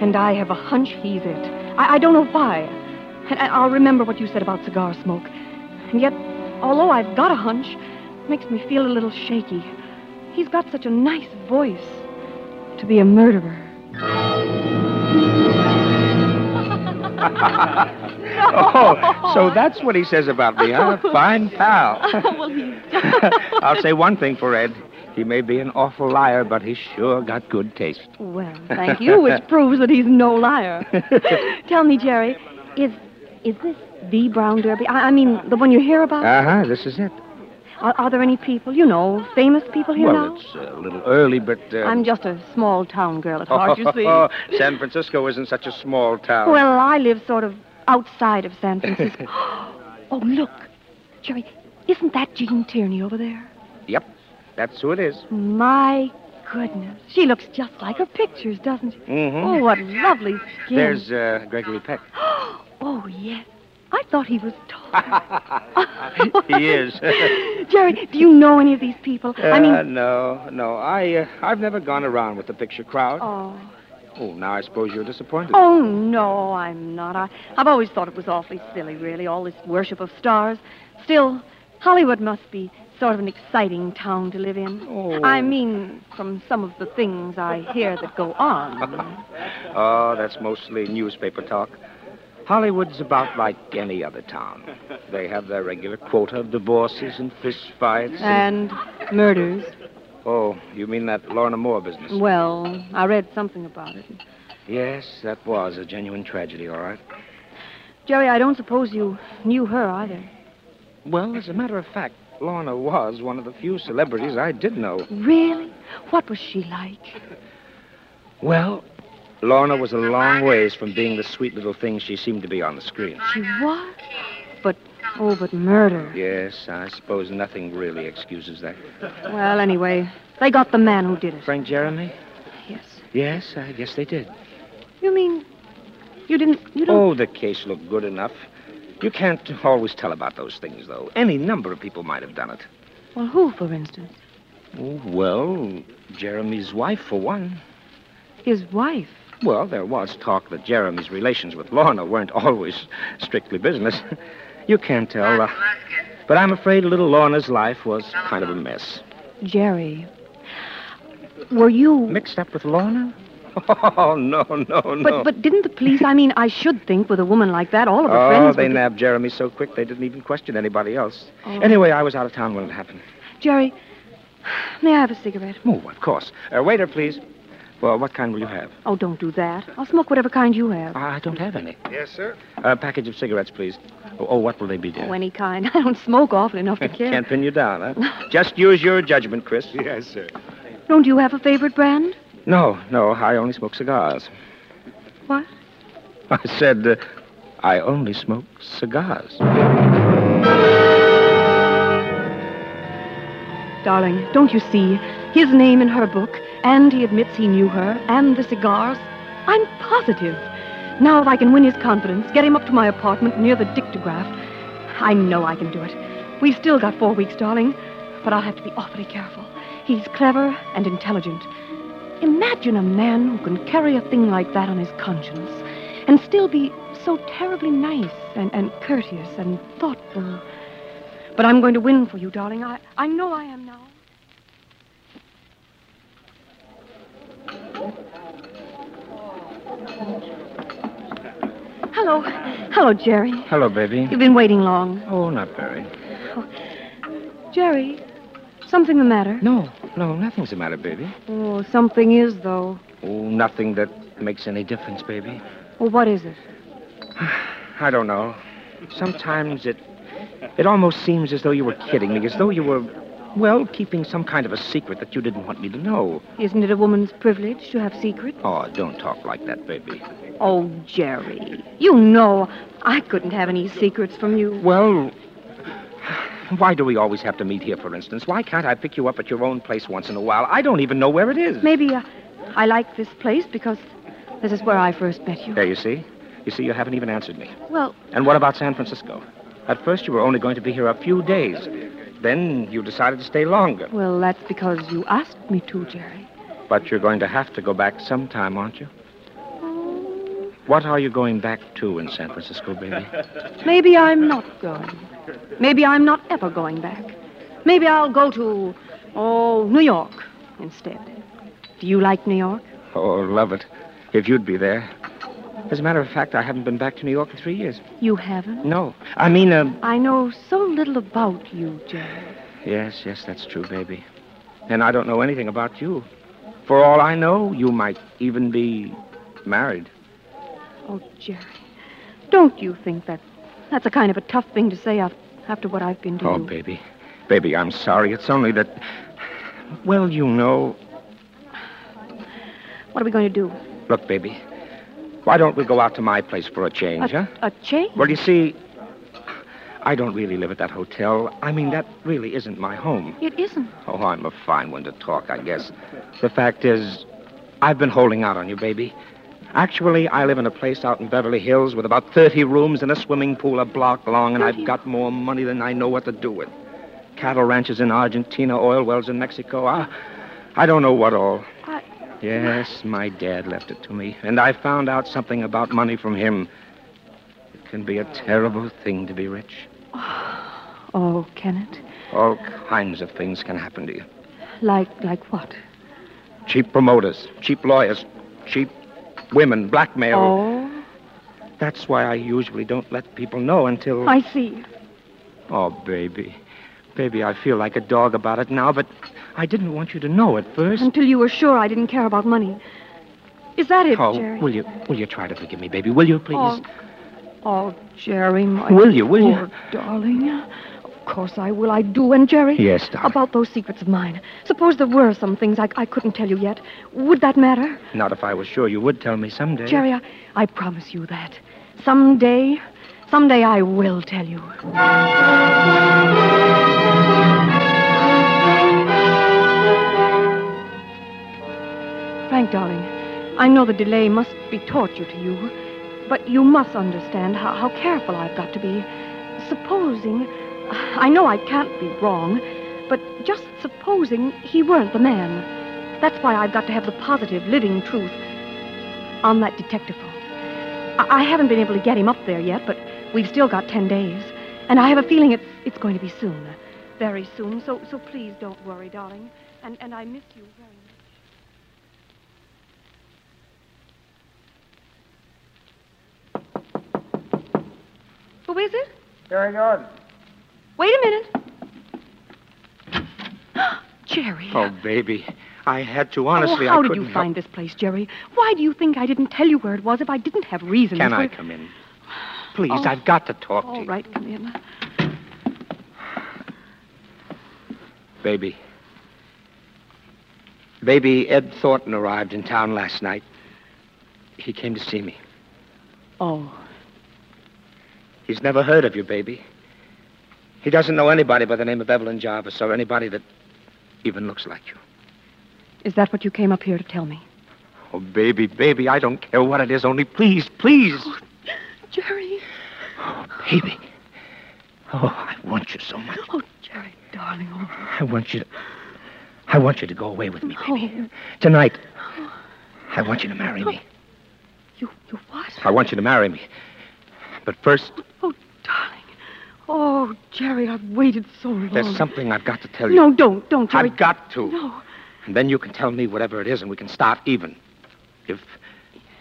and I have a hunch he's it. I, I don't know why. And I- I'll remember what you said about cigar smoke. And yet, although I've got a hunch, it makes me feel a little shaky. He's got such a nice voice to be a murderer. [laughs] Oh, so that's what he says about me, huh? [laughs] Fine pal. [laughs] well. I'll say one thing for Ed. He may be an awful liar, but he's sure got good taste. Well, thank you, which proves that he's no liar. Tell me, Jerry, is is this the Brown Derby? I, I mean, the one you hear about? Uh huh, this is it. Are, are there any people, you know, famous people here well, now? it's a little early, but. Uh... I'm just a small town girl at heart, you [laughs] see. San Francisco isn't such a small town. Well, I live sort of outside of San Francisco. [laughs] oh, look, Jerry, isn't that Gene Tierney over there? Yep, that's who it is. My goodness, she looks just like her pictures, doesn't she? Mm-hmm. Oh, what lovely skin. There's uh, Gregory Peck. [gasps] Oh, yes. I thought he was tall. [laughs] he is. [laughs] Jerry, do you know any of these people? I Uh, mean, no, no. I, uh, I've never gone around with the picture crowd. oh, Oh, now I suppose you're disappointed. oh no, I'm not. I, I've always thought it was awfully silly, really, all this worship of stars. Still, Hollywood must be sort of an exciting town to live in. Oh. I mean, from some of the things I hear that go on. [laughs] Oh, that's mostly newspaper talk. Hollywood's about like any other town. They have their regular quota of divorces and fist fights. And murders. Oh, you mean that Lorna Moore business? Well, I read something about it. Yes, that was a genuine tragedy, all right. Jerry, I don't suppose you knew her either. Well, as a matter of fact, Lorna was one of the few celebrities I did know. Really? What was she like? Well, Lorna was a long ways from being the sweet little thing she seemed to be on the screen. She was? But, oh, but murder. Yes, I suppose nothing really excuses that. Well, anyway, they got the man who did it. Frank Jeremy? Yes. Yes, I guess they did. You mean you didn't, you don't... Oh, the case looked good enough. You can't always tell about those things, though. Any number of people might have done it. Well, who, for instance? Oh, well, Jeremy's wife, for one. His wife? Well, there was talk that Jeremy's relations with Lorna weren't always strictly business. you can't tell. Uh, but I'm afraid little Lorna's life was kind of a mess. Jerry, were you... Mixed up with Lorna? [laughs] Oh, no, no, no. But, but didn't the police, I mean, I should think with a woman like that, all of her oh, friends... they would- nabbed Jeremy so quick they didn't even question anybody else. Oh. Anyway, I was out of town when it happened. Jerry, [sighs] may I have a cigarette? Oh, of course. Uh, waiter, please. Well, what kind will you have? Oh, don't do that. I'll smoke whatever kind you have. I don't have any. Yes, sir. A package of cigarettes, please. Oh, oh, what will they be, dear? Oh, any kind. [laughs] I don't smoke often enough to [laughs] care. Can't pin you down, huh? Just use your judgment, Chris. [laughs] Yes, sir. Don't you have a favorite brand? No, no, I only smoke cigars. What? I said uh, I only smoke cigars. Darling, don't you see? His name in her book, and he admits he knew her, and the cigars. I'm positive. Now, if I can win his confidence, get him up to my apartment near the dictograph, I know I can do it. We've still got four weeks, darling, but I'll have to be awfully careful. He's clever and intelligent. Imagine a man who can carry a thing like that on his conscience and still be so terribly nice and, and courteous and thoughtful. But I'm going to win for you, darling. I, I know I am now. Hello. Hello, Jerry. Hello, baby. You've been waiting long. Oh, not very. Jerry, something the matter? No, no, nothing's the matter, baby. Oh, something is, though. Oh, nothing that makes any difference, baby. Well, what is it? [sighs] I don't know. Sometimes it it almost seems as though you were kidding me, as though you were well, keeping some kind of a secret that you didn't want me to know. Isn't it a woman's privilege to have secrets? Oh, don't talk like that, baby. Oh, Jerry, you know I couldn't have any secrets from you. Well, why do we always have to meet here, for instance? Why can't I pick you up at your own place once in a while? I don't even know where it is. Maybe uh, I like this place because this is where I first met you. There, you see? You see, you haven't even answered me. Well, And what about San Francisco? At first, you were only going to be here a few days. Then you decided to stay longer. well, that's because you asked me to, Jerry. But you're going to have to go back sometime, aren't you? What are you going back to in San Francisco, baby? [laughs] Maybe I'm not going. Maybe I'm not ever going back. Maybe I'll go to, oh, New York instead. Do you like New York? Oh, love it. If you'd be there. As a matter of fact, I haven't been back to New York in three years. You haven't? No. I mean, uh, I know so little about you, Jerry. yes, yes, that's true, baby. And I don't know anything about you. For all I know, you might even be married. Oh, Jerry, don't you think that that's a kind of a tough thing to say after what I've been to Oh, baby. Baby, I'm sorry. It's only that. Well, you know. What are we going to do? Look, baby. Why don't we go out to my place for a change, a, huh? a change? Well, you see, I don't really live at that hotel. I mean, that really isn't my home. It isn't. Oh, I'm a fine one to talk, I guess. The fact is, I've been holding out on you, baby. Actually, I live in a place out in Beverly Hills with about 30 rooms and a swimming pool a block long, and I've got more money than I know what to do with. Cattle ranches in Argentina, oil wells in Mexico. I, I don't know what all. I- Yes, my dad left it to me, and I found out something about money from him. It can be a terrible thing to be rich. [sighs] Oh, can it? All kinds of things can happen to you. Like, like what? Cheap promoters, cheap lawyers, cheap women, blackmail. Oh, That's why I usually don't let people know until. I see. Oh, baby. Baby, I feel like a dog about it now, but I didn't want you to know at first. Until you were sure I didn't care about money. Is that it, oh, Jerry? will you will you try to forgive me, baby? Will you, please? Oh, oh, Jerry, my Will you, will you? darling. Of course I will. I do. And Jerry? Yes, darling. About those secrets of mine. Suppose there were some things I, I couldn't tell you yet. Would that matter? Not if I was sure you would tell me someday. Jerry, I, I promise you that. Someday, someday I will tell you. Frank, darling, I know the delay must be torture to you, but you must understand how, how careful I've got to be. Supposing, I know I can't be wrong, but just supposing he weren't the man. That's why I've got to have the positive, living truth on that detective phone. I, I haven't been able to get him up there yet, but we've still got ten days. And I have a feeling it's, it's going to be soon. Very soon. So, so please don't worry, darling. And, and I miss you very much. Who is it? Jerry Gordon. Wait a minute. [gasps] Jerry. Oh, baby. I had to. Honestly, oh, how I did couldn't you find this place, Jerry? Why do you think I didn't tell you where it was if I didn't have reason? To? Can for... I come in? [sighs] Please, Oh. I've got to talk to you. right, come in. Baby. Baby, Ed Thornton arrived in town last night. He came to see me. Oh, He's never heard of you, baby. He doesn't know anybody by the name of Evelyn Jarvis or anybody that even looks like you. is that what you came up here to tell me? Oh, baby, baby, I don't care what it is, only please, please. Oh, Jerry. Oh, Baby. Oh, I want you so much. Oh, Jerry, darling. Oh, I want you to. I want you to go away with me, baby. oh. Tonight. I want you to marry me. You, you what? I want you to marry me. But first, darling. Oh, Jerry, I've waited so long. there's something I've got to tell you. No, don't, don't, Jerry. I've got to. No. And then you can tell me whatever it is, and we can start even. If,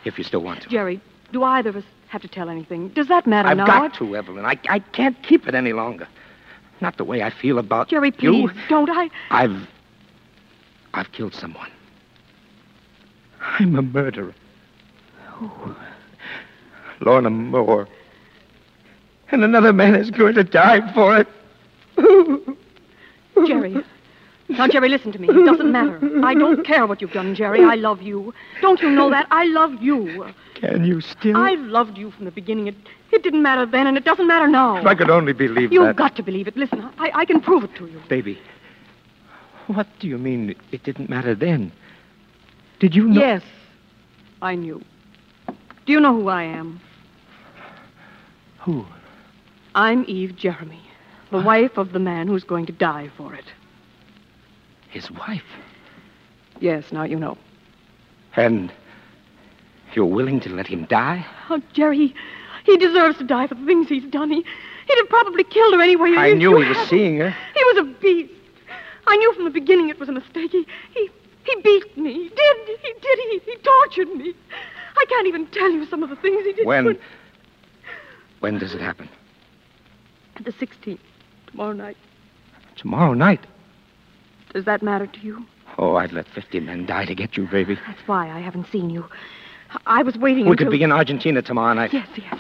if you still want to. Jerry, do either of us have to tell anything? Does that matter now? I've now? got to, Evelyn. I, I can't keep it any longer. Not the way I feel about Jerry, you. please, don't. I. I've. I've killed someone. I'm a murderer. Oh. Lorna Moore. And another man is going to die for it. [laughs] Jerry. Now, Jerry, listen to me. It doesn't matter. I don't care what you've done, Jerry. I love you. Don't you know that? I love you. Can you still? I loved you from the beginning. It, it didn't matter then, and it doesn't matter now. If I could only believe it. You've that. got to believe it. Listen, I, I can prove it to you. Baby, what do you mean it didn't matter then? Did you know? Yes, I knew. Do you know who I am? Who? I'm Eve Jeremy, the ah. wife of the man who's going to die for it. His wife. Yes, now you know. And you're willing to let him die? Oh, Jerry, he, he deserves to die for the things he's done. He, he'd have probably killed her anyway. I knew he was had- seeing her. He was a beast. I knew from the beginning it was a mistake. He, he, he beat me. He did. He did. He, he tortured me. I can't even tell you some of the things he did. When? When does it happen? The 16th, tomorrow night. Tomorrow night. Does that matter to you? Oh, I'd let 50 men die to get you, baby. That's why I haven't seen you. I was waiting We until... could be in Argentina tomorrow night. Yes, yes.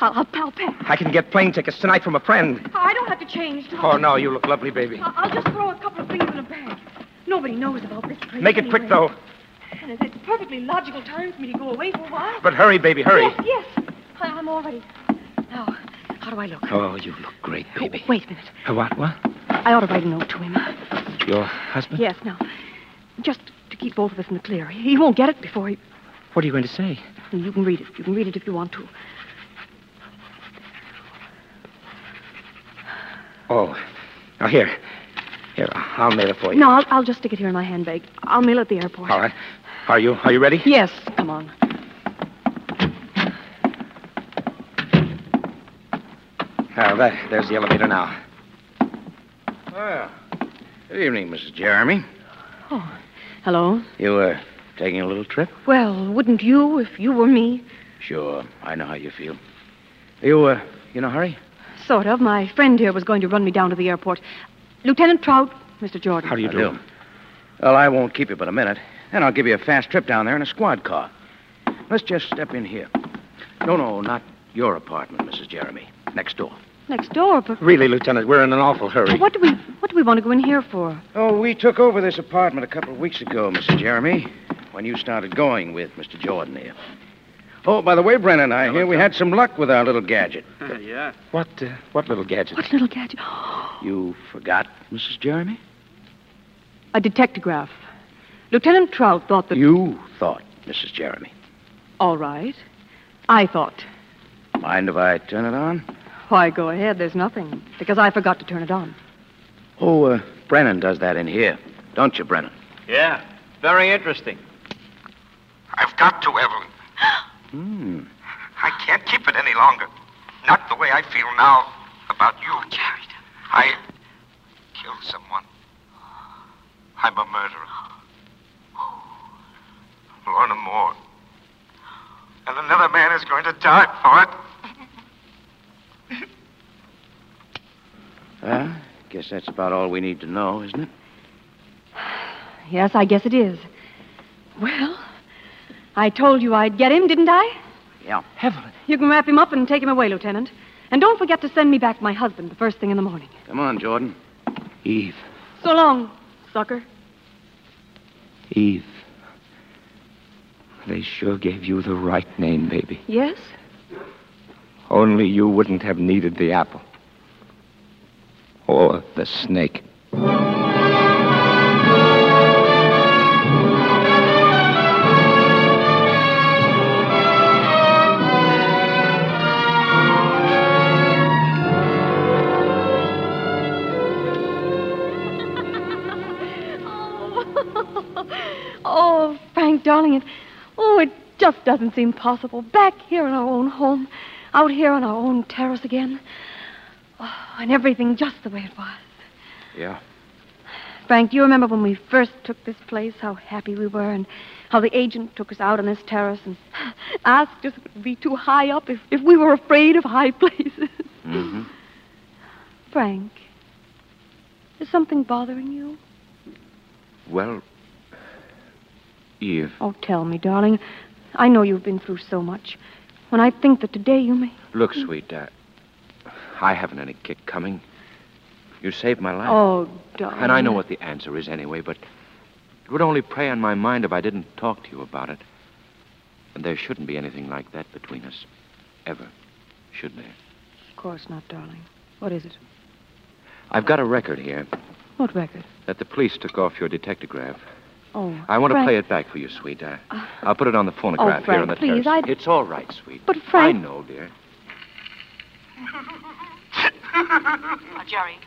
I'll, I'll, I'll pay. I can get plane tickets tonight from a friend. Oh, I don't have to change. do Oh, no, you look lovely, baby. I- I'll just throw a couple of things in a bag. Nobody knows about this place. Make it quick, though. And it's- it's perfectly logical time for me to go away for a while. But hurry, baby, hurry. Yes, yes. I, I'm all ready. Now, how do I look? Oh, you look great, baby. Wait a minute. Uh, what, what? I ought to write a note to him. Your husband? Yes, now. Just to keep both of us in the clear. He won't get it before he. What are you going to say? You can read it. You can read it if you want to. Oh, now here. Here, I'll mail it for you. No, I'll, I'll just stick it here in my handbag. I'll mail it at the airport. All right. Are you are you ready? Yes, come on. Now, there, there's the elevator now. Well, Good evening, Mrs. Jeremy. Oh, hello. You, were taking a little trip? Well, wouldn't you if you were me? Sure, I know how you feel. Are you, uh, you in a hurry? Sort of. My friend here was going to run me down to the airport. Lieutenant Trout, Mr. Jordan. How do you do? Well, I won't keep you but a minute. Then I'll give you a fast trip down there in a squad car. Let's just step in here. No, no, not your apartment, Mrs. Jeremy. Next door. Next door, but Really, Lieutenant, we're in an awful hurry. what do we what do we want to go in here for? Oh, we took over this apartment a couple of weeks ago, Mrs. Jeremy, when you started going with Mr. Jordan here. Oh, by the way, Brennan, and I hear we had some luck with our little gadget. [laughs] yeah. What, uh, what little gadget? What little gadget? [gasps] You forgot, Mrs. Jeremy? A dictograph. Lieutenant Trout thought that. You thought, Mrs. Jeremy. All right. I thought. Mind if I turn it on? Why, go ahead. There's nothing. Because I forgot to turn it on. Oh, uh, Brennan does that in here. Don't you, Brennan? Yeah. Very interesting. I've got to, Evelyn. Hmm. I can't keep it any longer. Not the way I feel now about you. Jared. I killed someone. I'm a murderer. Lorna Moore. And another man is going to die for it. Well, guess that's about all we need to know, isn't it? [sighs] Yes, I guess it is. Well, I told you I'd get him, didn't I? Yeah. Evelyn. You can wrap him up and take him away, Lieutenant. And don't forget to send me back my husband the first thing in the morning. Come on, Jordan. Eve. So long, sucker. Eve. They sure gave you the right name, baby. Yes? Only you wouldn't have needed the apple. Or the snake. [laughs] oh, Frank, darling, it, oh, it just doesn't seem possible. Back here in our own home, out here on our own terrace again. Oh, and everything just the way it was. Yeah. Frank, do you remember when we first took this place, how happy we were, and how the agent took us out on this terrace and [gasps] asked us if it would be too high up, if, if we were afraid of high [laughs] places? Mm-hmm. Frank, is something bothering you? Well, Eve, Oh, tell me, darling. I know you've been through so much. When I think that today you may. look, sweet. Uh, I haven't any kick coming. You saved my life. Oh, darling. And I know what the answer is anyway, but it would only prey on my mind if I didn't talk to you about it. And there shouldn't be anything like that between us. Ever. Should there? Of course not, darling. What is it? I've got a record here What record? that the police took off your dictograph. Oh. I want to play it back for you, sweet. Uh, I'll put it on the phonograph Oh, here on the Frank, please, terrace. I'd- It's all right, sweet. But, Frank- I know, dear. [laughs] Now, Jerry.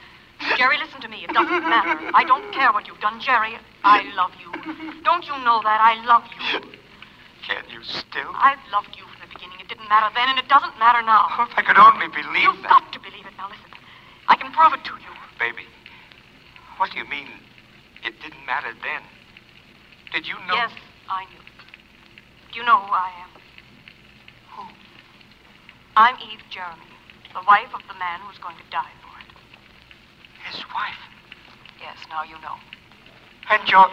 Jerry, listen to me. It doesn't matter. I don't care what you've done, Jerry. I love you. Don't you know that? I love you. Can you still? I've loved you from the beginning. It didn't matter then, and it doesn't matter now. Oh, if I could only believe You've that. got to believe it. Now, listen. I can prove it to you. Baby, what do you mean it didn't matter then? Did you know? Yes, I knew. Do you know who I am? Who? I'm Eve Jeremy, the wife of the man who's going to die for it. His wife. Yes, now you know. And your.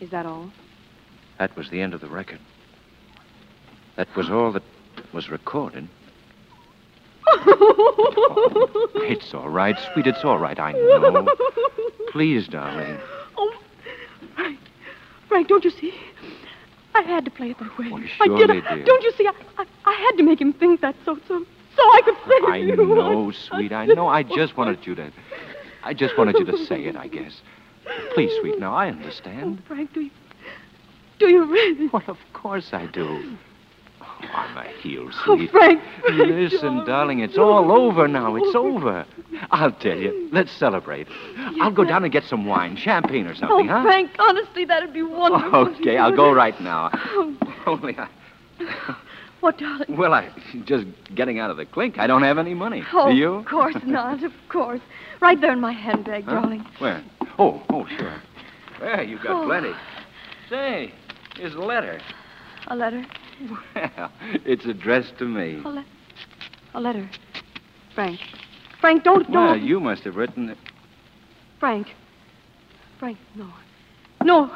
Is that all? That was the end of the record. That was all that was recorded. [laughs] It's all right, sweet. It's all right. I know. Please, darling. Oh, Frank. Frank, don't you see? I had to play it that way. I surely did. did. Don't you see? I, I, I had to make him think that so so so I could save I you. know, sweet. I know. I [laughs] just wanted you to. I just wanted you to say it, I guess. Please, sweet. Now, I understand. Oh, Frank, do you do you really? Well, of course I do. Oh, heel, Oh. Frank, Frank, Listen, darling, it's all over now. It's over. I'll tell you. Let's celebrate. I'll go down and get some wine, champagne or something, oh, huh? Frank, honestly, that'd be wonderful. Okay, I'll go right now. Oh, Only I. what, darling? Well, I just getting out of the clink. I don't have any money. Oh, Do you? of course not. Of course. Right there in my handbag, Huh? darling. Where? Oh, oh, sure. There, you've got Oh. plenty. Say, here's a letter. A letter? Well, it's addressed to me. A, le- a letter. Frank. Frank, don't, don't. Well, you must have written it. Frank. Frank, no. No.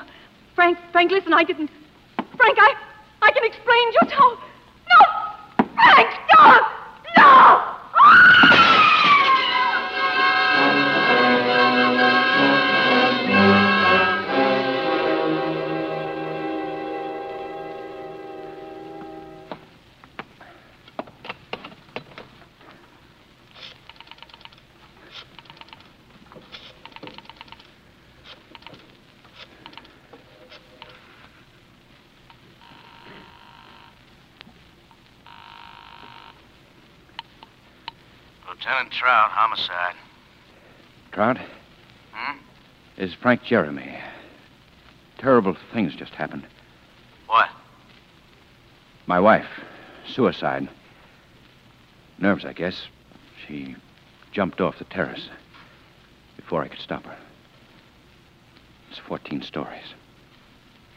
Frank, Frank, listen, I didn't. Frank, I, I can explain just how. No! Frank, stop! No! Ah! Trout, homicide. Trout? Hmm? Is Frank Jeremy. Terrible things just happened. What? My wife, suicide. Nerves, I guess. She jumped off the terrace before I could stop her. It's 14 stories.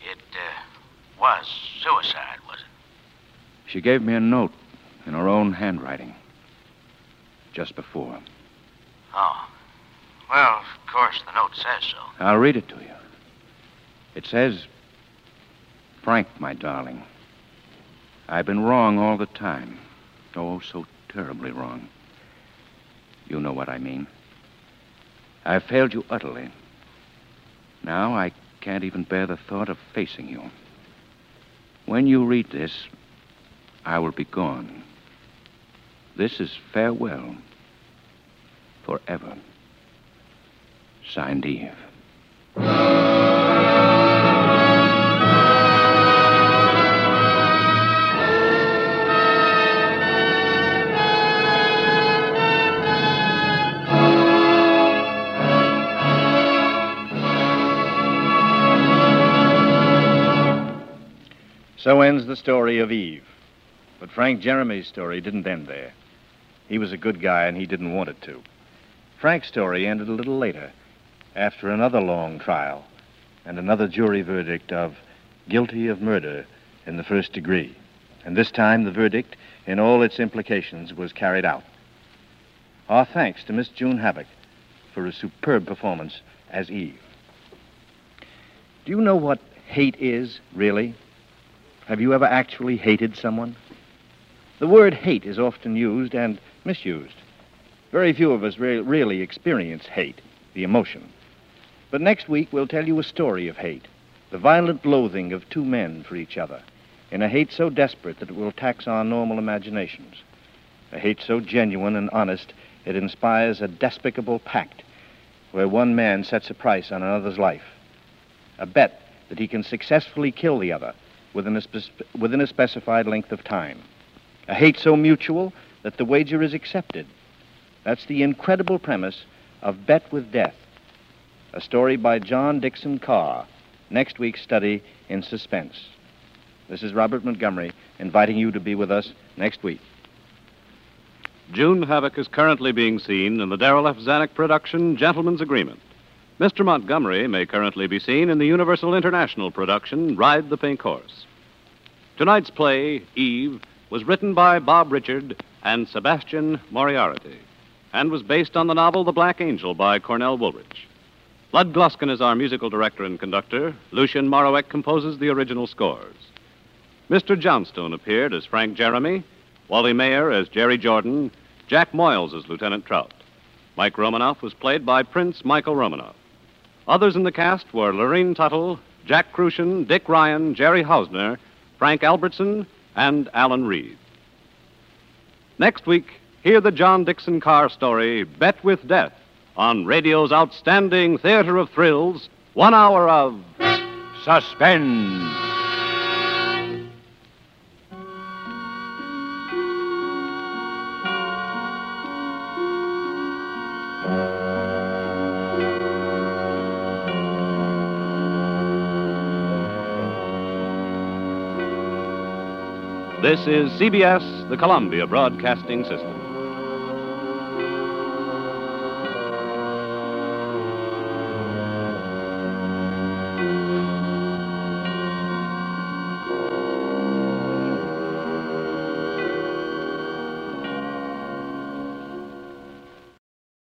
It uh, was suicide, was it? She gave me a note in her own handwriting just before. Oh. Well, of course, the note says so. I'll read it to you. It says, Frank, my darling, I've been wrong all the time. Oh, so terribly wrong. You know what I mean. I've failed you utterly. Now I can't even bear the thought of facing you. When you read this, I will be gone. This is farewell. Forever. Signed Eve. So ends the story of Eve. But Frank Jeremy's story didn't end there. He was a good guy and he didn't want it to. Frank's story ended a little later, after another long trial and another jury verdict of guilty of murder in the first degree. And this time the verdict, in all its implications, was carried out. Our thanks to Miss June Havoc for a superb performance as Eve. Do you know what hate is, really? Have you ever actually hated someone? The word hate is often used and misused. Very few of us re- really experience hate, the emotion. But next week, we'll tell you a story of hate, the violent loathing of two men for each other, in a hate so desperate that it will tax our normal imaginations, a hate so genuine and honest it inspires a despicable pact where one man sets a price on another's life, a bet that he can successfully kill the other within a, within a specified length of time. A hate so mutual that the wager is accepted. That's the incredible premise of Bet with Death, a story by John Dickson Carr, next week's study in suspense. This is Robert Montgomery inviting you to be with us next week. June Havoc is currently being seen in the Darryl F. Zanuck production Gentleman's Agreement. Mr. Montgomery may currently be seen in the Universal International production Ride the Pink Horse. Tonight's play, Eve, was written by Bob Richard and Sebastian Moriarty and was based on the novel The Black Angel by Cornell Woolrich. Lud Gluskin is our musical director and conductor. Lucien Moraweck composes the original scores. Mr. Johnstone appeared as Frank Jeremy, Wally Maher as Jerry Jordan, Jack Moyles as Lieutenant Trout. Mike Romanoff was played by Prince Michael Romanoff. Others in the cast were Lurene Tuttle, Jack Kruschen, Dick Ryan, Jerry Hausner, Frank Albertson, and Alan Reed. Next week, hear the John Dickson Carr story, Bet with Death, on radio's outstanding theater of thrills, one hour of suspense. This is CBS, the Columbia Broadcasting System.